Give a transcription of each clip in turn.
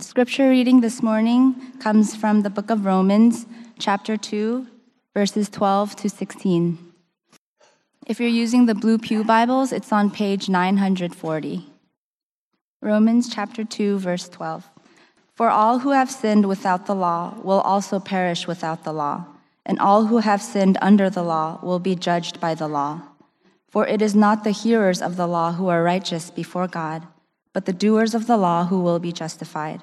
Scripture reading this morning comes from the book of Romans, chapter 2, verses 12 to 16. If you're using the Blue Pew Bibles, it's on page 940. Romans chapter 2, verse 12. For all who have sinned without the law will also perish without the law, and all who have sinned under the law will be judged by the law. For it is not the hearers of the law who are righteous before God, but the doers of the law who will be justified.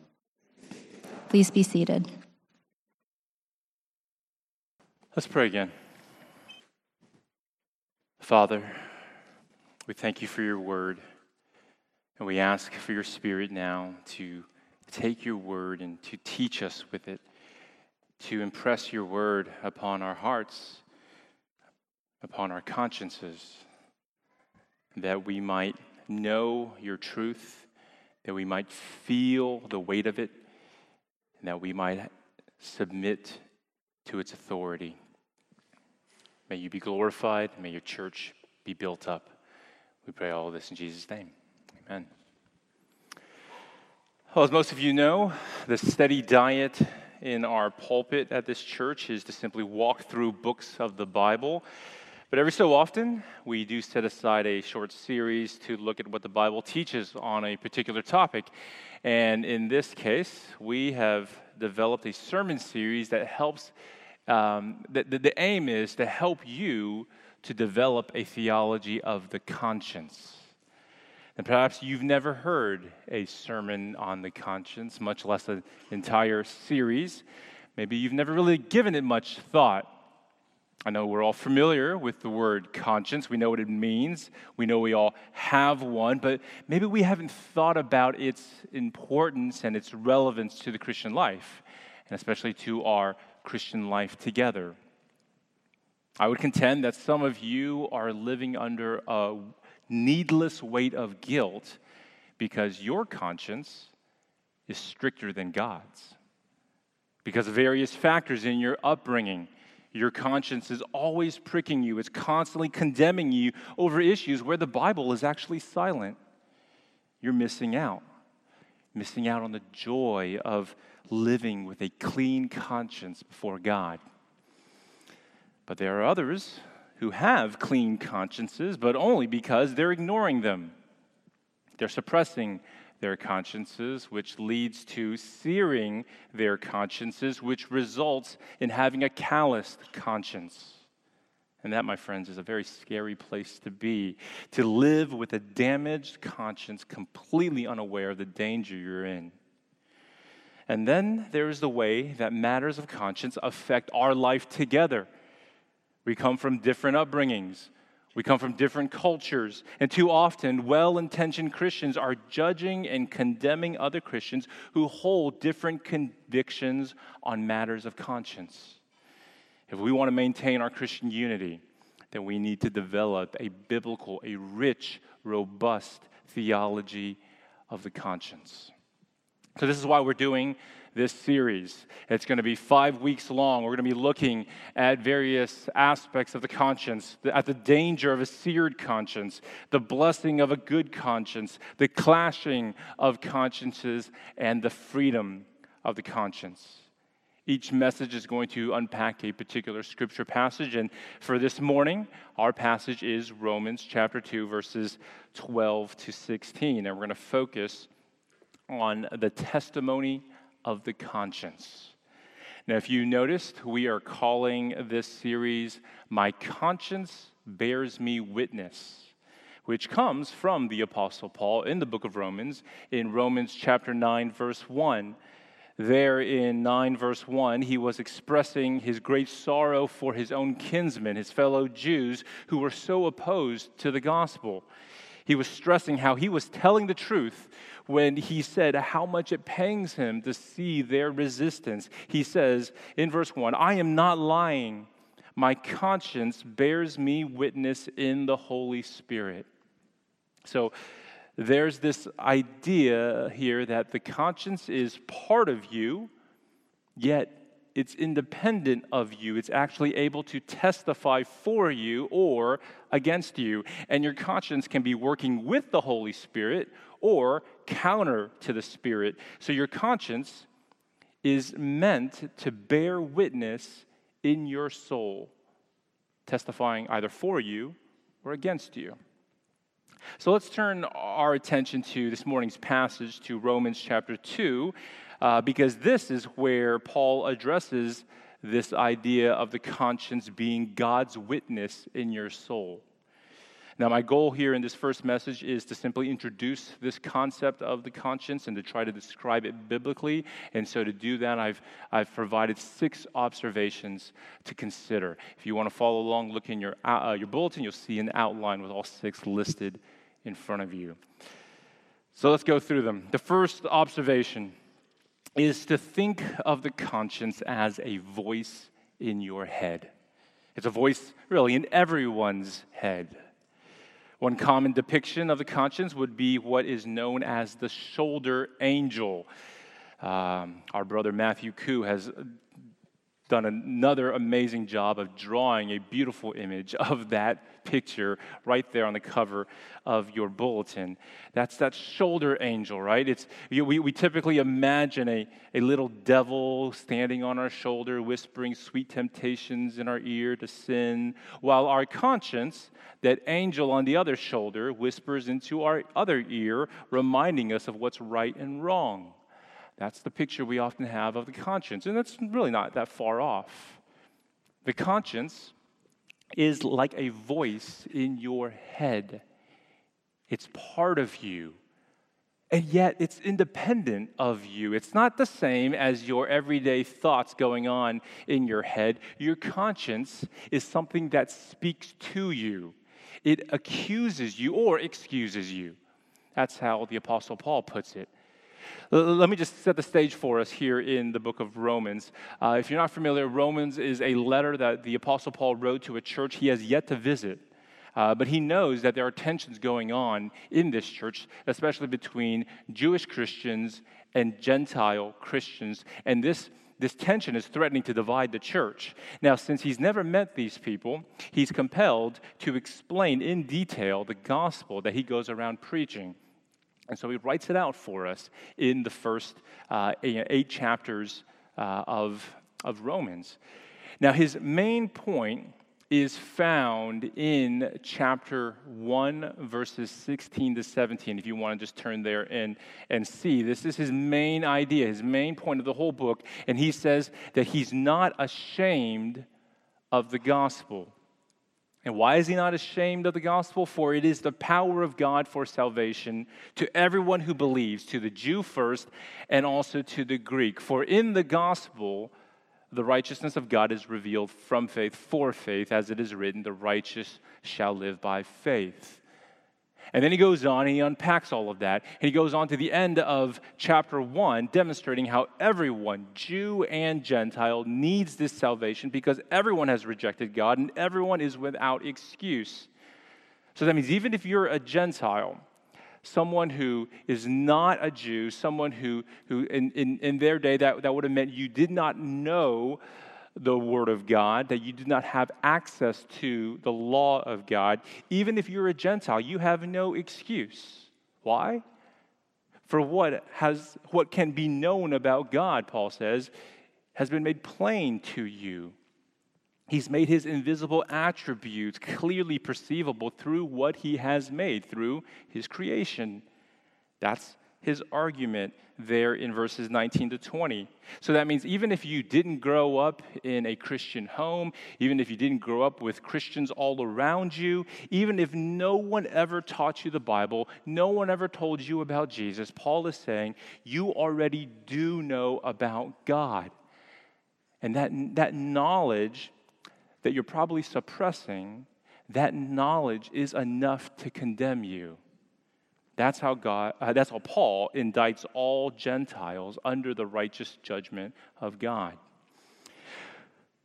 Please be seated. Let's pray again. Father, we thank you for your word, and we ask for your spirit now to take your word and to teach us with it, to impress your word upon our hearts, upon our consciences, that we might know your truth, that we might feel the weight of it, and that we might submit to its authority. May you be glorified. May your church be built up. We pray all this in Jesus' name. Amen. Well, as most of you know, the steady diet in our pulpit at this church is to simply walk through books of the Bible. But every so often, we do set aside a short series to look at what the Bible teaches on a particular topic. And in this case, we have developed a sermon series that helps, um, the, the, the aim is to help you to develop a theology of the conscience. And perhaps you've never heard a sermon on the conscience, much less an entire series. Maybe you've never really given it much thought. I know we're all familiar with the word conscience. We know what it means. We know we all have one, but maybe we haven't thought about its importance and its relevance to the Christian life, and especially to our Christian life together. I would contend that some of you are living under a needless weight of guilt because your conscience is stricter than God's. Because of various factors in your upbringing, your conscience is always pricking you, it's constantly condemning you over issues where the Bible is actually silent. You're missing out, missing out on the joy of living with a clean conscience before God. But there are others who have clean consciences, but only because they're ignoring them. They're suppressing their consciences, which leads to searing their consciences, which results in having a calloused conscience. And that, my friends, is a very scary place to be to live with a damaged conscience, completely unaware of the danger you're in. And then there's the way that matters of conscience affect our life together. We come from different upbringings, we come from different cultures, and too often, well intentioned Christians are judging and condemning other Christians who hold different convictions on matters of conscience. If we want to maintain our Christian unity, then we need to develop a biblical, a rich, robust theology of the conscience. So, this is why we're doing this series. It's going to be five weeks long. We're going to be looking at various aspects of the conscience, at the danger of a seared conscience, the blessing of a good conscience, the clashing of consciences, and the freedom of the conscience. Each message is going to unpack a particular scripture passage. And for this morning, our passage is Romans chapter 2, verses 12 to 16. And we're going to focus on the testimony of the conscience. Now, if you noticed, we are calling this series My Conscience Bears Me Witness, which comes from the Apostle Paul in the book of Romans, in Romans chapter 9, verse 1. There in 9, verse 1, he was expressing his great sorrow for his own kinsmen, his fellow Jews, who were so opposed to the gospel. He was stressing how he was telling the truth when he said how much it pangs him to see their resistance. He says in verse 1 I am not lying. My conscience bears me witness in the Holy Spirit. So there's this idea here that the conscience is part of you, yet it's independent of you. It's actually able to testify for you or against you. And your conscience can be working with the Holy Spirit or counter to the Spirit. So your conscience is meant to bear witness in your soul, testifying either for you or against you. So let's turn our attention to this morning's passage to Romans chapter 2 uh, because this is where Paul addresses this idea of the conscience being God's witness in your soul. Now, my goal here in this first message is to simply introduce this concept of the conscience and to try to describe it biblically. And so, to do that, I've, I've provided six observations to consider. If you want to follow along, look in your, uh, your bulletin, you'll see an outline with all six listed in front of you. So, let's go through them. The first observation is to think of the conscience as a voice in your head. It's a voice really in everyone's head. One common depiction of the conscience would be what is known as the shoulder angel. Um, our brother Matthew Koo has done another amazing job of drawing a beautiful image of that picture right there on the cover of your bulletin. That's that shoulder angel, right? It's, we, we typically imagine a, a little devil standing on our shoulder, whispering sweet temptations in our ear to sin, while our conscience, that angel on the other shoulder, whispers into our other ear, reminding us of what's right and wrong. That's the picture we often have of the conscience, and that's really not that far off. The conscience is like a voice in your head, it's part of you. And yet, it's independent of you. It's not the same as your everyday thoughts going on in your head. Your conscience is something that speaks to you, it accuses you or excuses you. That's how the Apostle Paul puts it. Let me just set the stage for us here in the book of Romans. Uh, if you're not familiar, Romans is a letter that the Apostle Paul wrote to a church he has yet to visit. Uh, but he knows that there are tensions going on in this church, especially between Jewish Christians and Gentile Christians. And this, this tension is threatening to divide the church. Now, since he's never met these people, he's compelled to explain in detail the gospel that he goes around preaching. And so he writes it out for us in the first uh, eight chapters uh, of, of Romans. Now, his main point is found in chapter 1, verses 16 to 17. If you want to just turn there and, and see, this is his main idea, his main point of the whole book. And he says that he's not ashamed of the gospel. And why is he not ashamed of the gospel? For it is the power of God for salvation to everyone who believes, to the Jew first, and also to the Greek. For in the gospel, the righteousness of God is revealed from faith for faith, as it is written, the righteous shall live by faith. And then he goes on, and he unpacks all of that. And he goes on to the end of chapter one, demonstrating how everyone, Jew and Gentile, needs this salvation because everyone has rejected God and everyone is without excuse. So that means even if you're a Gentile, someone who is not a Jew, someone who, who in, in, in their day, that, that would have meant you did not know the Word of God, that you do not have access to the law of God, even if you're a Gentile, you have no excuse. Why? For what has what can be known about God, Paul says, has been made plain to you. He's made his invisible attributes clearly perceivable through what he has made, through his creation. That's his argument there in verses 19 to 20. So that means even if you didn't grow up in a Christian home, even if you didn't grow up with Christians all around you, even if no one ever taught you the Bible, no one ever told you about Jesus, Paul is saying you already do know about God. And that, that knowledge that you're probably suppressing, that knowledge is enough to condemn you. That's how God uh, that's how Paul indicts all Gentiles under the righteous judgment of God.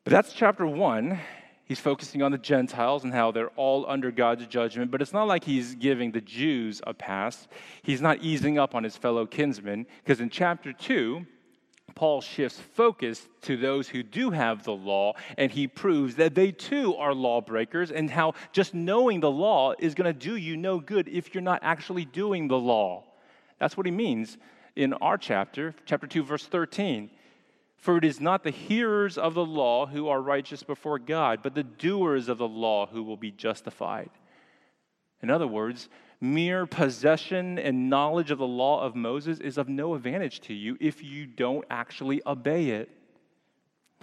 But that's chapter 1. He's focusing on the Gentiles and how they're all under God's judgment, but it's not like he's giving the Jews a pass. He's not easing up on his fellow kinsmen, because in chapter 2, Paul shifts focus to those who do have the law, and he proves that they too are lawbreakers, and how just knowing the law is going to do you no good if you're not actually doing the law. That's what he means in our chapter, chapter 2, verse 13. For it is not the hearers of the law who are righteous before God, but the doers of the law who will be justified. In other words, mere possession and knowledge of the law of Moses is of no advantage to you if you don't actually obey it.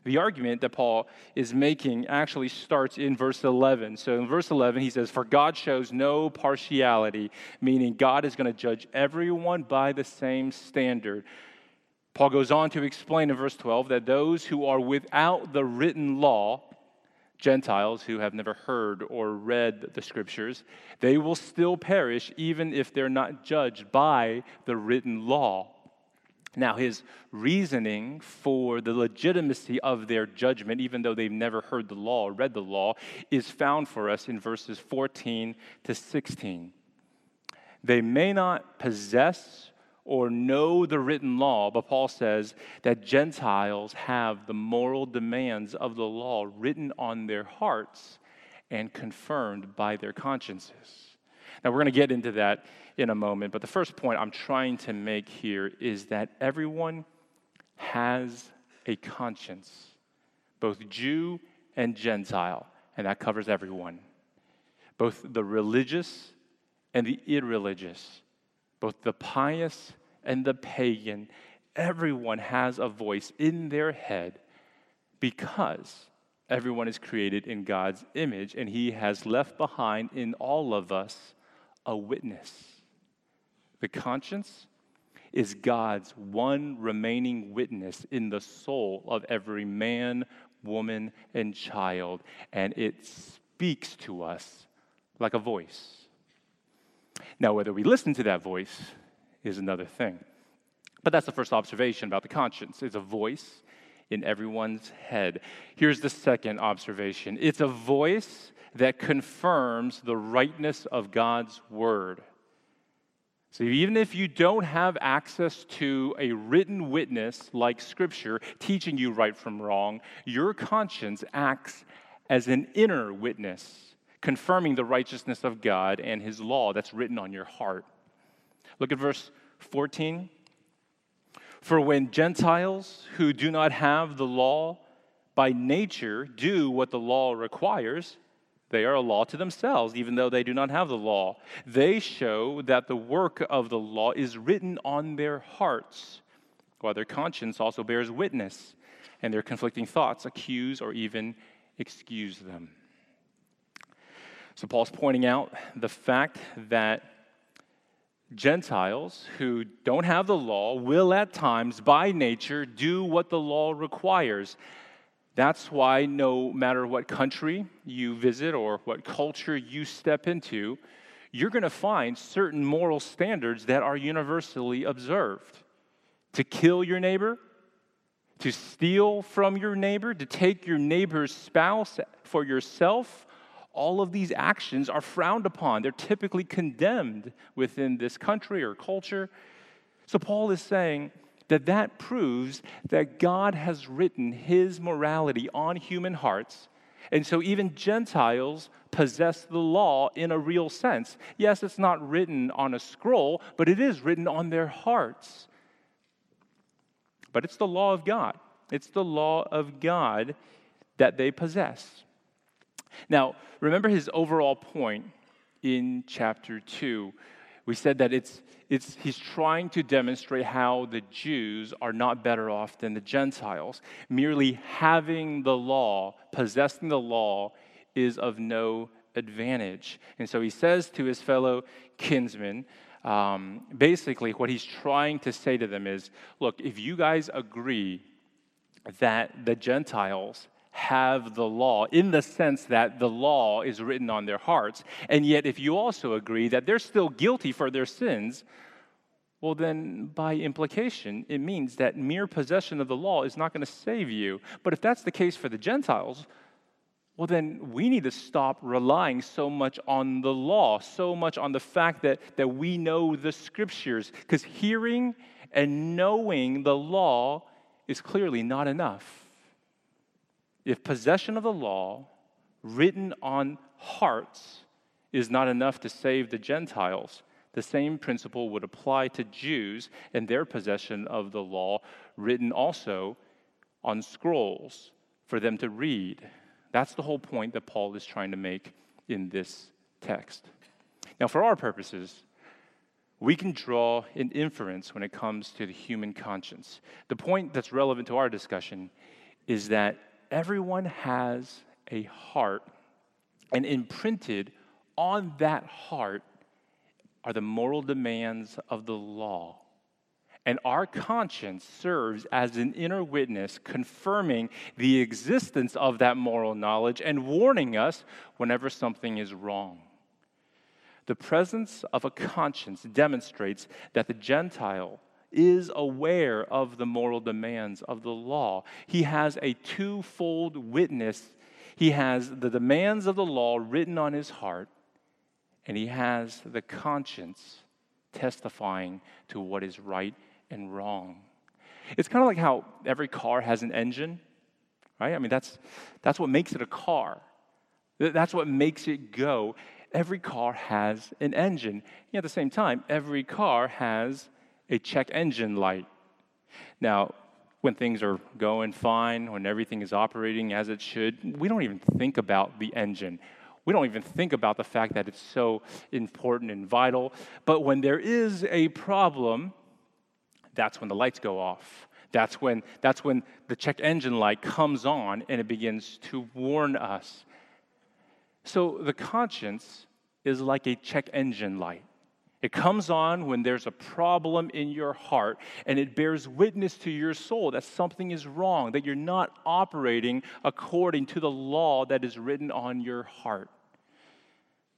The argument that Paul is making actually starts in verse 11. So in verse 11, he says, For God shows no partiality, meaning God is going to judge everyone by the same standard. Paul goes on to explain in verse 12 that those who are without the written law, Gentiles who have never heard or read the scriptures, they will still perish even if they're not judged by the written law. Now, his reasoning for the legitimacy of their judgment, even though they've never heard the law or read the law, is found for us in verses 14 to 16. They may not possess or know the written law, but Paul says that Gentiles have the moral demands of the law written on their hearts and confirmed by their consciences. Now, we're going to get into that in a moment, but the first point I'm trying to make here is that everyone has a conscience, both Jew and Gentile, and that covers everyone, both the religious and the irreligious both the pious and the pagan, everyone has a voice in their head because everyone is created in God's image, and He has left behind in all of us a witness. The conscience is God's one remaining witness in the soul of every man, woman, and child, and it speaks to us like a voice. Now, whether we listen to that voice is another thing. But that's the first observation about the conscience. It's a voice in everyone's head. Here's the second observation it's a voice that confirms the rightness of God's word. So, even if you don't have access to a written witness like Scripture teaching you right from wrong, your conscience acts as an inner witness confirming the righteousness of God and his law that's written on your heart. Look at verse 14. For when Gentiles who do not have the law by nature do what the law requires, they are a law to themselves, even though they do not have the law. They show that the work of the law is written on their hearts, while their conscience also bears witness, and their conflicting thoughts accuse or even excuse them. So Paul's pointing out the fact that Gentiles who don't have the law will at times, by nature, do what the law requires. That's why, no matter what country you visit or what culture you step into, you're going to find certain moral standards that are universally observed. To kill your neighbor, to steal from your neighbor, to take your neighbor's spouse for yourself, all of these actions are frowned upon. They're typically condemned within this country or culture. So Paul is saying that that proves that God has written his morality on human hearts. And so even Gentiles possess the law in a real sense. Yes, it's not written on a scroll, but it is written on their hearts. But it's the law of God. It's the law of God that they possess. Now, remember his overall point in chapter 2. We said that it's, it's, he's trying to demonstrate how the Jews are not better off than the Gentiles. Merely having the law, possessing the law, is of no advantage. And so he says to his fellow kinsmen, um, basically, what he's trying to say to them is look, if you guys agree that the Gentiles have the law in the sense that the law is written on their hearts. And yet, if you also agree that they're still guilty for their sins, well, then by implication, it means that mere possession of the law is not going to save you. But if that's the case for the Gentiles, well, then we need to stop relying so much on the law, so much on the fact that, that we know the scriptures, because hearing and knowing the law is clearly not enough. If possession of the law written on hearts is not enough to save the Gentiles, the same principle would apply to Jews and their possession of the law written also on scrolls for them to read. That's the whole point that Paul is trying to make in this text. Now, for our purposes, we can draw an inference when it comes to the human conscience. The point that's relevant to our discussion is that everyone has a heart, and imprinted on that heart are the moral demands of the law. And our conscience serves as an inner witness, confirming the existence of that moral knowledge and warning us whenever something is wrong. The presence of a conscience demonstrates that the Gentile is aware of the moral demands of the law. He has a twofold witness. He has the demands of the law written on his heart, and he has the conscience testifying to what is right and wrong. It's kind of like how every car has an engine, right? I mean, that's, that's what makes it a car. That's what makes it go. Every car has an engine. And at the same time, every car has a check engine light. Now, when things are going fine, when everything is operating as it should, we don't even think about the engine. We don't even think about the fact that it's so important and vital. But when there is a problem, that's when the lights go off. That's when, that's when the check engine light comes on and it begins to warn us. So the conscience is like a check engine light. It comes on when there's a problem in your heart and it bears witness to your soul that something is wrong, that you're not operating according to the law that is written on your heart.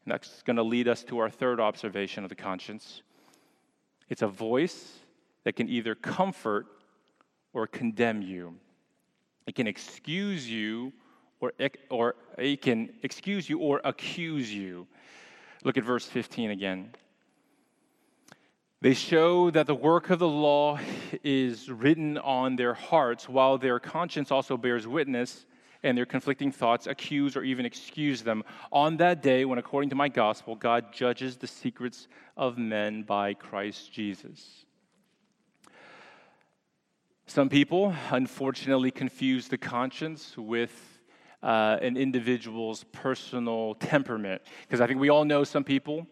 And that's going to lead us to our third observation of the conscience it's a voice that can either comfort or condemn you. It can excuse you or, or it can excuse you or accuse you. Look at verse 15 again. They show that the work of the law is written on their hearts, while their conscience also bears witness, and their conflicting thoughts accuse or even excuse them. On that day, when according to my gospel, God judges the secrets of men by Christ Jesus. Some people, unfortunately, confuse the conscience with uh, an individual's personal temperament. Because I think we all know some people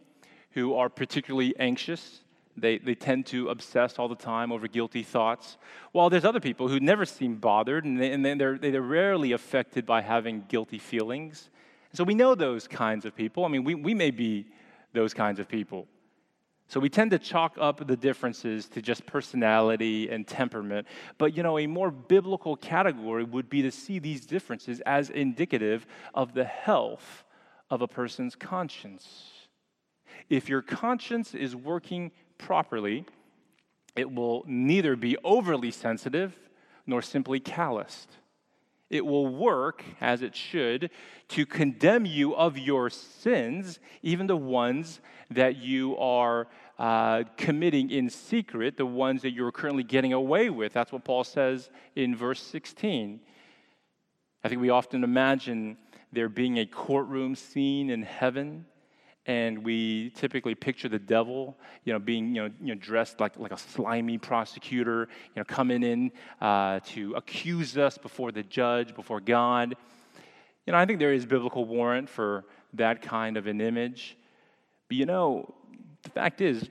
who are particularly anxious they, they tend to obsess all the time over guilty thoughts. While there's other people who never seem bothered and, they, and they're, they're rarely affected by having guilty feelings. So we know those kinds of people. I mean, we, we may be those kinds of people. So we tend to chalk up the differences to just personality and temperament. But you know, a more biblical category would be to see these differences as indicative of the health of a person's conscience. If your conscience is working properly, it will neither be overly sensitive nor simply calloused. It will work as it should to condemn you of your sins, even the ones that you are uh, committing in secret, the ones that you're currently getting away with. That's what Paul says in verse 16. I think we often imagine there being a courtroom scene in heaven and we typically picture the devil, you know, being, you know, you know dressed like, like a slimy prosecutor, you know, coming in uh, to accuse us before the judge, before God. You know, I think there is biblical warrant for that kind of an image. But you know, the fact is,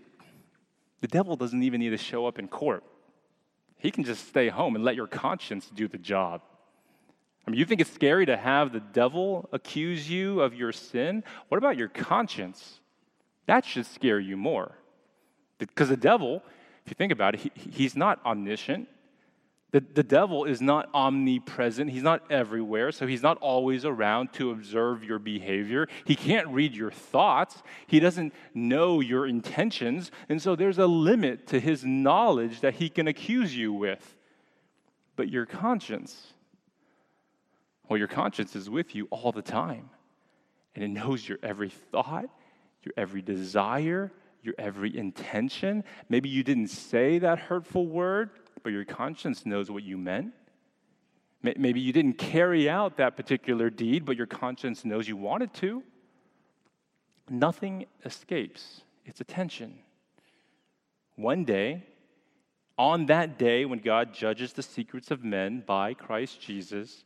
the devil doesn't even need to show up in court. He can just stay home and let your conscience do the job. I mean, you think it's scary to have the devil accuse you of your sin? What about your conscience? That should scare you more. Because the devil, if you think about it, he, he's not omniscient. The, the devil is not omnipresent. He's not everywhere, so he's not always around to observe your behavior. He can't read your thoughts. He doesn't know your intentions. And so there's a limit to his knowledge that he can accuse you with. But your conscience, well, your conscience is with you all the time, and it knows your every thought, your every desire, your every intention. Maybe you didn't say that hurtful word but your conscience knows what you meant. Maybe you didn't carry out that particular deed, but your conscience knows you wanted to. Nothing escapes its attention. One day, on that day when God judges the secrets of men by Christ Jesus,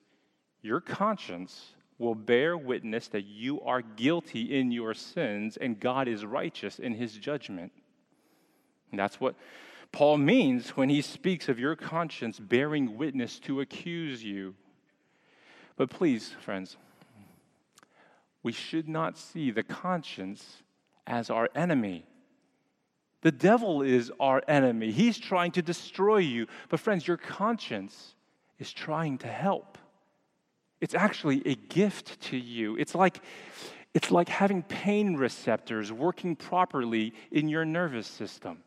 your conscience will bear witness that you are guilty in your sins and God is righteous in his judgment. And that's what Paul means when he speaks of your conscience bearing witness to accuse you. But please, friends, we should not see the conscience as our enemy. The devil is our enemy. He's trying to destroy you. But, friends, your conscience is trying to help. It's actually a gift to you. It's like, it's like having pain receptors working properly in your nervous system.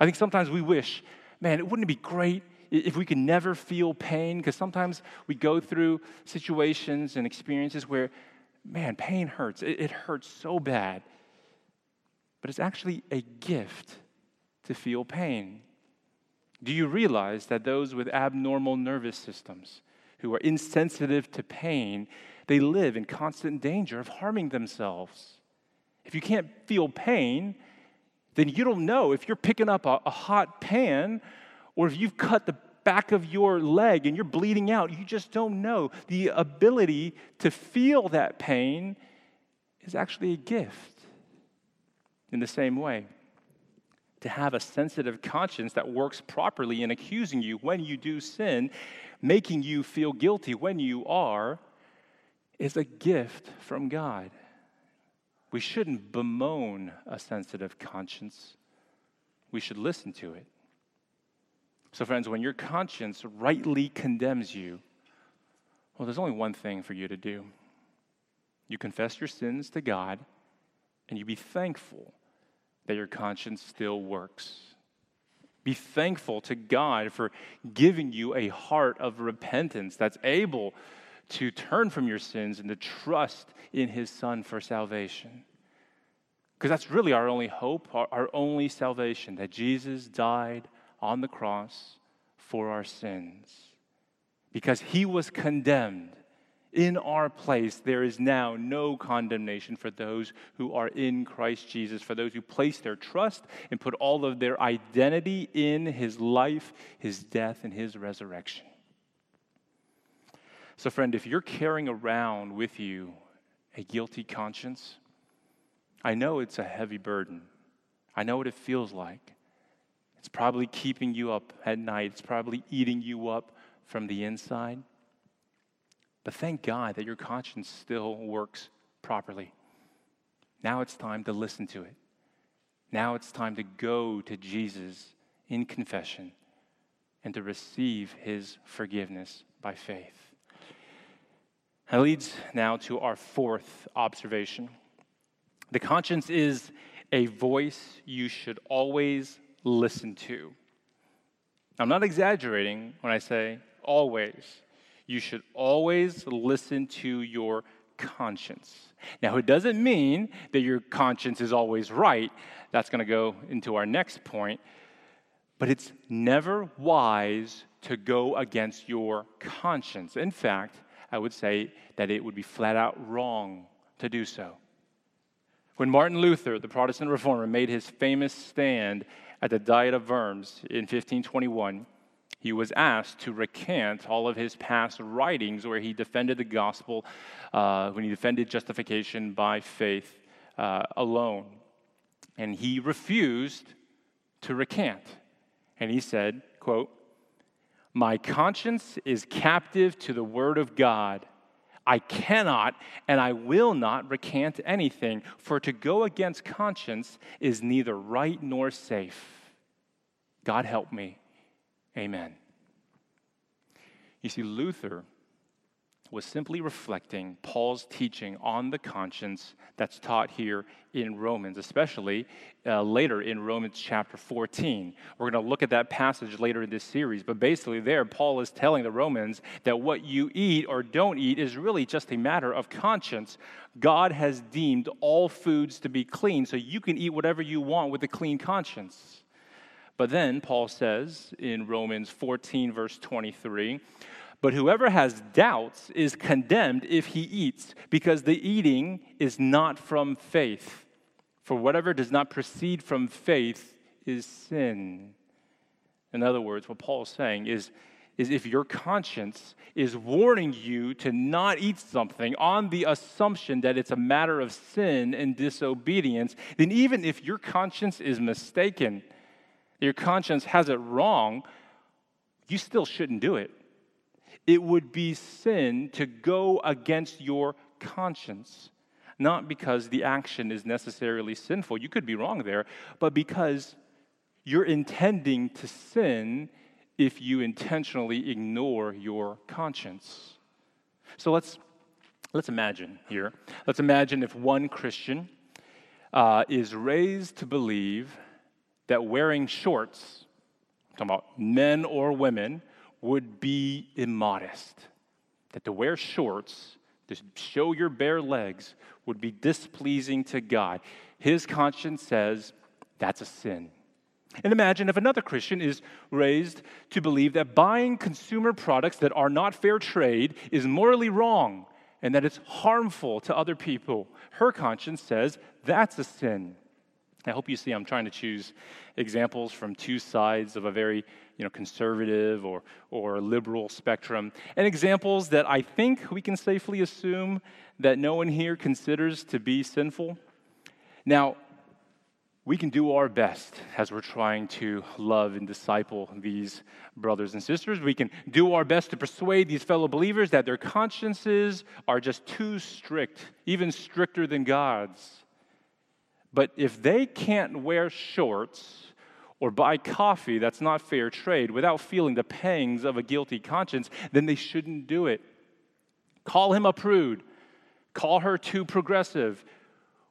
I think sometimes we wish, man, it wouldn't it be great if we could never feel pain? Because sometimes we go through situations and experiences where, man, pain hurts. It, it hurts so bad. But it's actually a gift to feel pain. Do you realize that those with abnormal nervous systems, who are insensitive to pain, they live in constant danger of harming themselves? If you can't feel pain, then you don't know if you're picking up a, a hot pan or if you've cut the back of your leg and you're bleeding out. You just don't know. The ability to feel that pain is actually a gift. In the same way, to have a sensitive conscience that works properly in accusing you when you do sin, making you feel guilty when you are, is a gift from God. We shouldn't bemoan a sensitive conscience. We should listen to it. So, friends, when your conscience rightly condemns you, well, there's only one thing for you to do. You confess your sins to God, and you be thankful that your conscience still works. Be thankful to God for giving you a heart of repentance that's able to turn from your sins and to trust in his son for salvation. Because that's really our only hope, our, our, only salvation, that Jesus died on the cross for our sins. Because he was condemned in our place, there is now no condemnation for those who are in Christ Jesus, for those who place their trust and put all of their identity in his life, his death, and his resurrection. So, friend, if you're carrying around with you a guilty conscience, I know it's a heavy burden. I know what it feels like. It's probably keeping you up at night, it's probably eating you up from the inside. But thank God that your conscience still works properly. Now it's time to listen to it. Now it's time to go to Jesus in confession and to receive his forgiveness by faith. That leads now to our fourth observation. The conscience is a voice you should always listen to. I'm not exaggerating when I say always. You should always listen to your conscience. Now, it doesn't mean that your conscience is always right. That's going to go into our next point. But it's never wise to go against your conscience. In fact, I would say that it would be flat out wrong to do so. When Martin Luther, the Protestant reformer, made his famous stand at the Diet of Worms in 1521, he was asked to recant all of his past writings where he defended the gospel, uh, when he defended justification by faith uh, alone. And he refused to recant. And he said, quote, my conscience is captive to the word of God. I cannot and I will not recant anything, for to go against conscience is neither right nor safe. God help me. Amen. You see, Luther was simply reflecting Paul's teaching on the conscience that's taught here in Romans, especially uh, later in Romans chapter 14. We're going to look at that passage later in this series, but basically, there, Paul is telling the Romans that what you eat or don't eat is really just a matter of conscience. God has deemed all foods to be clean, so you can eat whatever you want with a clean conscience. But then Paul says in Romans 14, verse 23, but whoever has doubts is condemned if he eats, because the eating is not from faith. For whatever does not proceed from faith is sin. In other words, what Paul is saying is, is if your conscience is warning you to not eat something on the assumption that it's a matter of sin and disobedience, then even if your conscience is mistaken, your conscience has it wrong, you still shouldn't do it it would be sin to go against your conscience. Not because the action is necessarily sinful, you could be wrong there, but because you're intending to sin if you intentionally ignore your conscience. So let's, let's imagine here. Let's imagine if one Christian uh, is raised to believe that wearing shorts, I'm talking about men or women, would be immodest. That to wear shorts, to show your bare legs, would be displeasing to God. His conscience says that's a sin. And imagine if another Christian is raised to believe that buying consumer products that are not fair trade is morally wrong and that it's harmful to other people. Her conscience says that's a sin. I hope you see I'm trying to choose examples from two sides of a very you know, conservative or, or liberal spectrum, and examples that I think we can safely assume that no one here considers to be sinful. Now, we can do our best as we're trying to love and disciple these brothers and sisters. We can do our best to persuade these fellow believers that their consciences are just too strict, even stricter than God's. But if they can't wear shorts or buy coffee that's not fair trade without feeling the pangs of a guilty conscience, then they shouldn't do it. Call him a prude, call her too progressive.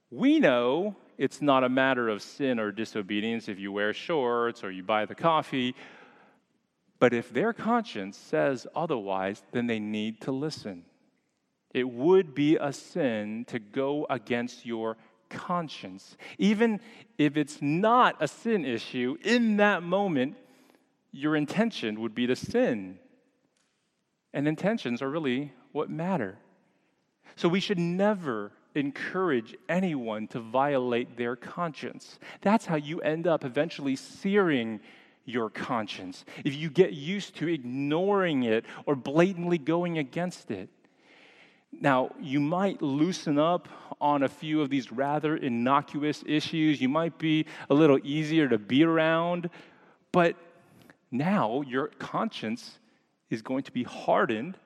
We know it's not a matter of sin or disobedience if you wear shorts or you buy the coffee. But if their conscience says otherwise, then they need to listen. It would be a sin to go against your conscience. Even if it's not a sin issue, in that moment, your intention would be to sin. And intentions are really what matter. So we should never encourage anyone to violate their conscience. That's how you end up eventually searing your conscience. If you get used to ignoring it or blatantly going against it. Now, you might loosen up on a few of these rather innocuous issues. You might be a little easier to be around, but now your conscience is going to be hardened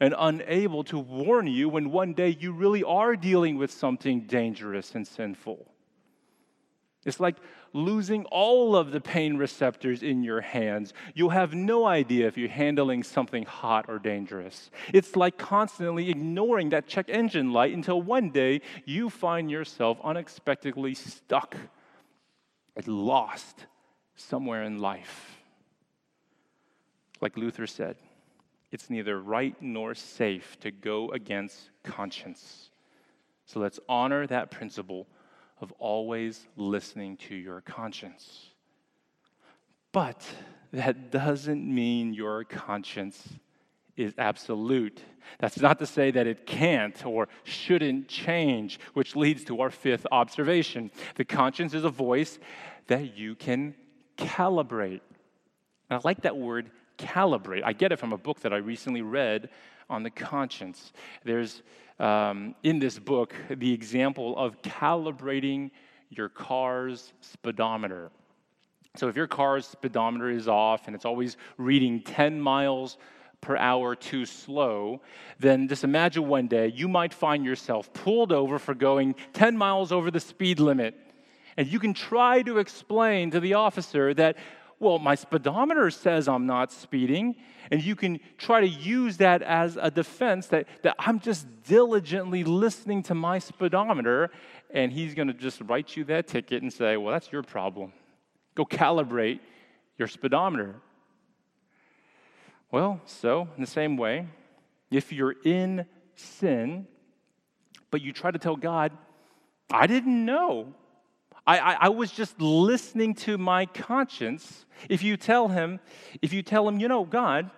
and unable to warn you when one day you really are dealing with something dangerous and sinful. It's like losing all of the pain receptors in your hands. You'll have no idea if you're handling something hot or dangerous. It's like constantly ignoring that check engine light until one day you find yourself unexpectedly stuck and lost somewhere in life. Like Luther said, it's neither right nor safe to go against conscience. So let's honor that principle of always listening to your conscience. But that doesn't mean your conscience is absolute. That's not to say that it can't or shouldn't change, which leads to our fifth observation. The conscience is a voice that you can calibrate. And I like that word calibrate. I get it from a book that I recently read on the conscience. There's um, in this book the example of calibrating your car's speedometer. So if your car's speedometer is off and it's always reading 10 miles per hour too slow, then just imagine one day you might find yourself pulled over for going 10 miles over the speed limit. And you can try to explain to the officer that well, my speedometer says I'm not speeding. And you can try to use that as a defense that, that I'm just diligently listening to my speedometer, and he's going to just write you that ticket and say, well, that's your problem. Go calibrate your speedometer. Well, so in the same way, if you're in sin, but you try to tell God, I didn't know. I, I, I, was just listening to my conscience. If you tell him, if you tell him, you know, God,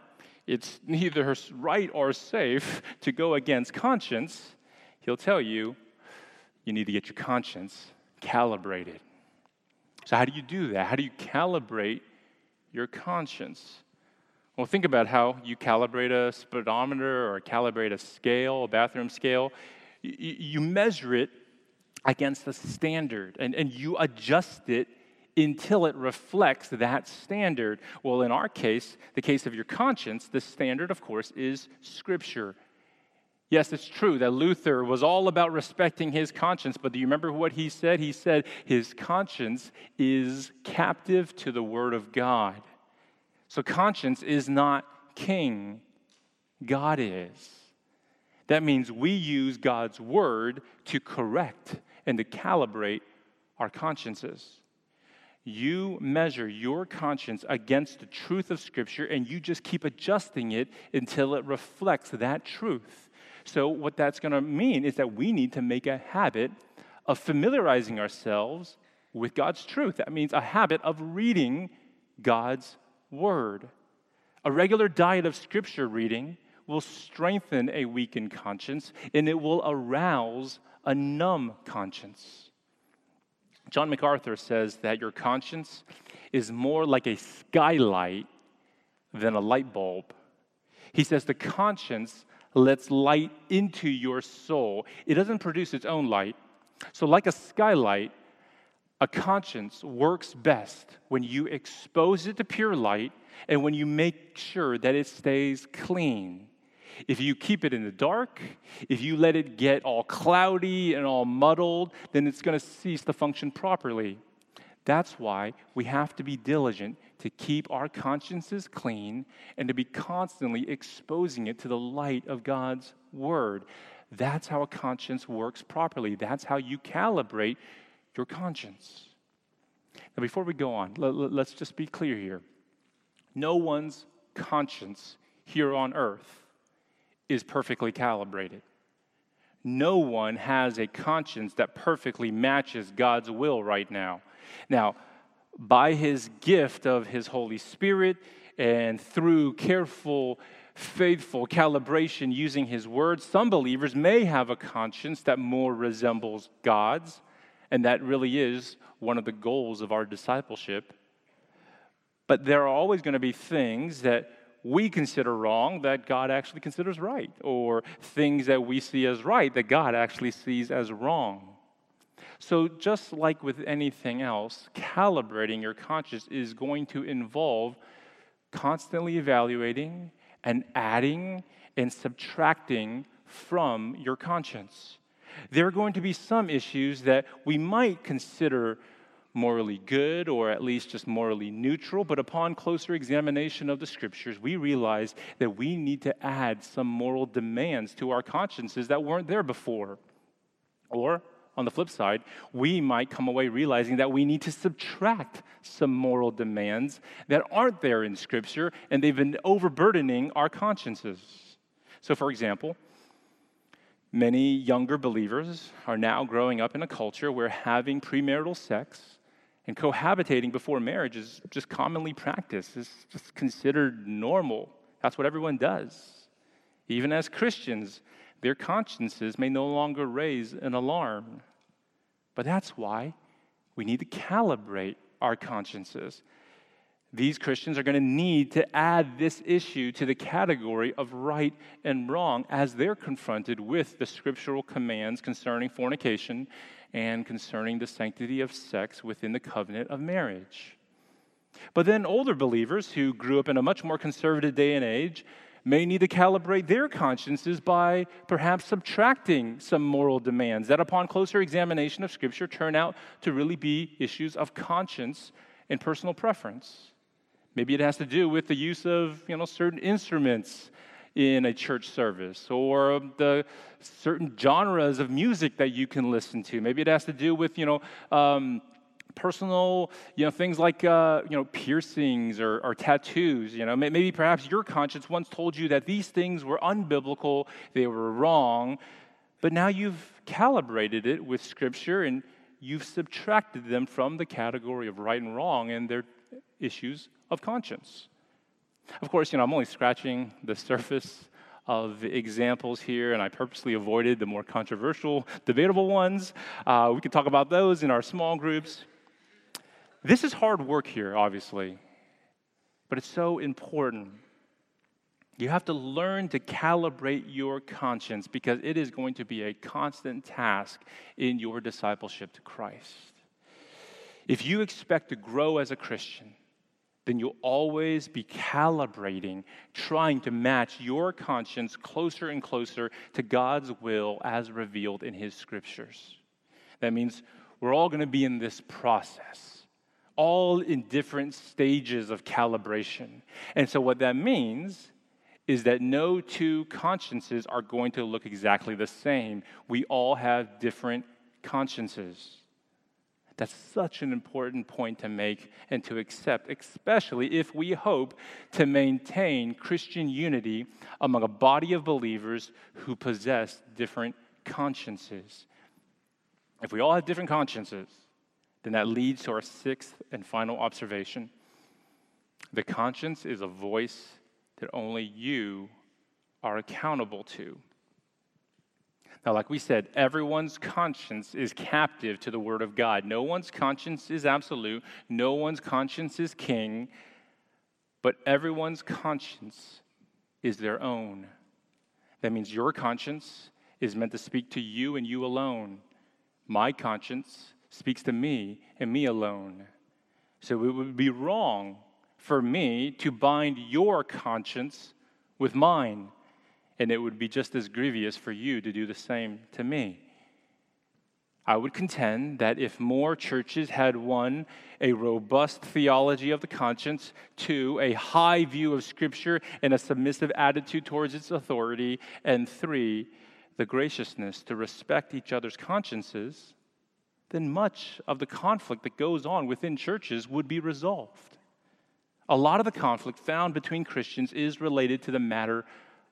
it's neither right or safe to go against conscience, he'll tell you, you need to get your conscience calibrated. So, how do you do that? How do you calibrate your conscience? Well, think about how you calibrate a speedometer or calibrate a scale, a bathroom scale. You measure it against a standard and, and you adjust it until it reflects that standard. Well, in our case, the case of your conscience, the standard, of course, is Scripture. Yes, it's true that Luther was all about respecting his conscience, but do you remember what he said? He said his conscience is captive to the Word of God. So, conscience is not king, God is. That means we use God's Word to correct and to calibrate our consciences. You measure your conscience against the truth of Scripture and you just keep adjusting it until it reflects that truth. So, what that's going to mean is that we need to make a habit of familiarizing ourselves with God's truth. That means a habit of reading God's Word. A regular diet of Scripture reading will strengthen a weakened conscience and it will arouse a numb conscience. John MacArthur says that your conscience is more like a skylight than a light bulb. He says the conscience lets light into your soul, it doesn't produce its own light. So, like a skylight, a conscience works best when you expose it to pure light and when you make sure that it stays clean. If you keep it in the dark, if you let it get all cloudy and all muddled, then it's going to cease to function properly. That's why we have to be diligent to keep our consciences clean and to be constantly exposing it to the light of God's Word. That's how a conscience works properly. That's how you calibrate your conscience. Now, before we go on, let's just be clear here. No one's conscience here on earth is perfectly calibrated. No one has a conscience that perfectly matches God's will right now. Now, by his gift of his Holy Spirit and through careful, faithful calibration using his word, some believers may have a conscience that more resembles God's, and that really is one of the goals of our discipleship. But there are always going to be things that we consider wrong that God actually considers right, or things that we see as right that God actually sees as wrong. So, just like with anything else, calibrating your conscience is going to involve constantly evaluating and adding and subtracting from your conscience. There are going to be some issues that we might consider morally good or at least just morally neutral, but upon closer examination of the scriptures, we realize that we need to add some moral demands to our consciences that weren't there before. Or, on the flip side, we might come away realizing that we need to subtract some moral demands that aren't there in Scripture and they've been overburdening our consciences. So, for example, many younger believers are now growing up in a culture where having premarital sex and cohabitating before marriage is just commonly practiced, it's just considered normal. That's what everyone does. Even as Christians, their consciences may no longer raise an alarm. But that's why we need to calibrate our consciences. These Christians are going to need to add this issue to the category of right and wrong as they're confronted with the scriptural commands concerning fornication and concerning the sanctity of sex within the covenant of marriage. But then older believers who grew up in a much more conservative day and age may need to calibrate their consciences by perhaps subtracting some moral demands that, upon closer examination of Scripture, turn out to really be issues of conscience and personal preference. Maybe it has to do with the use of you know, certain instruments in a church service or the certain genres of music that you can listen to. Maybe it has to do with, you know, um, personal, you know, things like, uh, you know, piercings or, or, tattoos. You know, maybe perhaps your conscience once told you that these things were unbiblical, they were wrong, but now you've calibrated it with Scripture and you've subtracted them from the category of right and wrong, and they're issues of conscience. Of course, you know, I'm only scratching the surface of examples here, and I purposely avoided the more controversial, debatable ones. Uh, we can talk about those in our small groups. This is hard work here, obviously, but it's so important. You have to learn to calibrate your conscience because it is going to be a constant task in your discipleship to Christ. If you expect to grow as a Christian, then you'll always be calibrating, trying to match your conscience closer and closer to God's will as revealed in His scriptures. That means we're all going to be in this process, all in different stages of calibration. And so, what that means is that no two consciences are going to look exactly the same. We all have different consciences. That's such an important point to make and to accept, especially if we hope to maintain Christian unity among a body of believers who possess different consciences. If we all have different consciences, then that leads to our sixth and final observation. The conscience is a voice that only you are accountable to. Now, like we said, everyone's conscience is captive to the Word of God. No one's conscience is absolute, no one's conscience is king, but everyone's conscience is their own. That means your conscience is meant to speak to you and you alone. My conscience speaks to me and me alone. So it would be wrong for me to bind your conscience with mine and it would be just as grievous for you to do the same to me. I would contend that if more churches had one, a robust theology of the conscience, two, a high view of Scripture and a submissive attitude towards its authority, and three, the graciousness to respect each other's consciences, then much of the conflict that goes on within churches would be resolved. A lot of the conflict found between Christians is related to the matter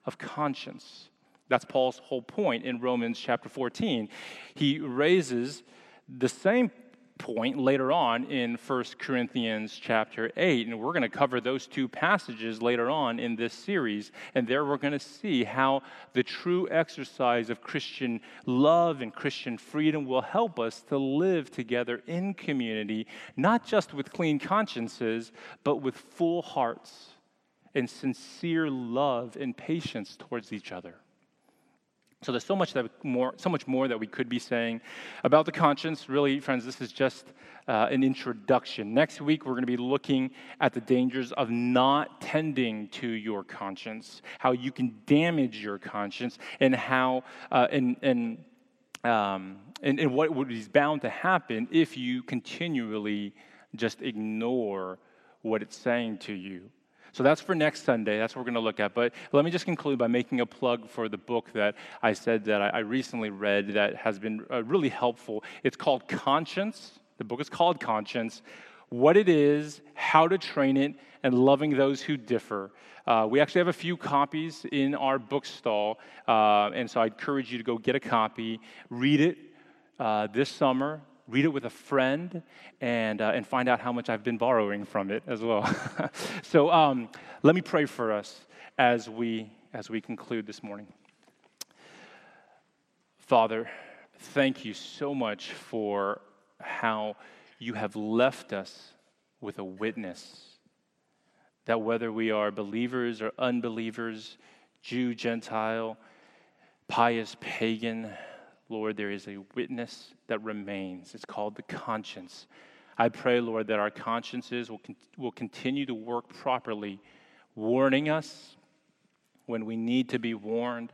of conscience. That's Paul's whole point in Romans chapter 14. He raises the same point later on in 1 Corinthians chapter 8. And we're going to cover those two passages later on in this series. And there we're going to see how the true exercise of Christian love and Christian freedom will help us to live together in community, not just with clean consciences, but with full hearts and sincere love and patience towards each other. So there's so much that more, so much more that we could be saying about the conscience. Really, friends, this is just uh, an introduction. Next week, we're going to be looking at the dangers of not tending to your conscience, how you can damage your conscience, and how uh, and and, um, and and what is bound to happen if you continually just ignore what it's saying to you. So that's for next Sunday. That's what we're going to look at. But let me just conclude by making a plug for the book that I said that I recently read that has been uh, really helpful. It's called Conscience. The book is called Conscience What It Is, How to Train It, and Loving Those Who Differ. Uh, we actually have a few copies in our bookstall, uh, and so I encourage you to go get a copy, read it uh, this summer read it with a friend, and, uh, and find out how much I've been borrowing from it as well. so um, let me pray for us as we, as we conclude this morning. Father, thank you so much for how you have left us with a witness. That whether we are believers or unbelievers, Jew, Gentile, pious, pagan, Lord, there is a witness that remains. It's called the conscience. I pray, Lord, that our consciences will, con- will continue to work properly, warning us when we need to be warned,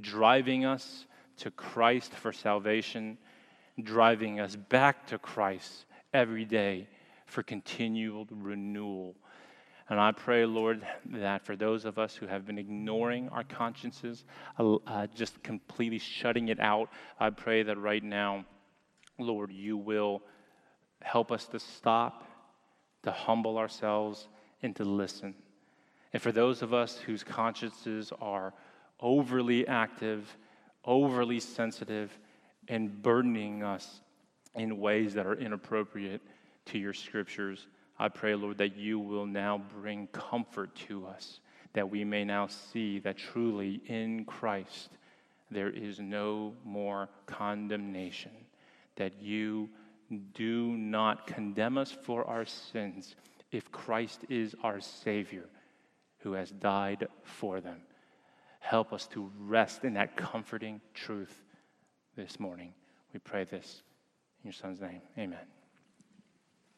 driving us to Christ for salvation, driving us back to Christ every day for continual renewal. And I pray, Lord, that for those of us who have been ignoring our consciences, uh, uh, just completely shutting it out, I pray that right now, Lord, you will help us to stop, to humble ourselves, and to listen. And for those of us whose consciences are overly active, overly sensitive, and burdening us in ways that are inappropriate to your scriptures, I pray, Lord, that you will now bring comfort to us, that we may now see that truly in Christ there is no more condemnation, that you do not condemn us for our sins if Christ is our Savior who has died for them. Help us to rest in that comforting truth this morning. We pray this in your Son's name. Amen.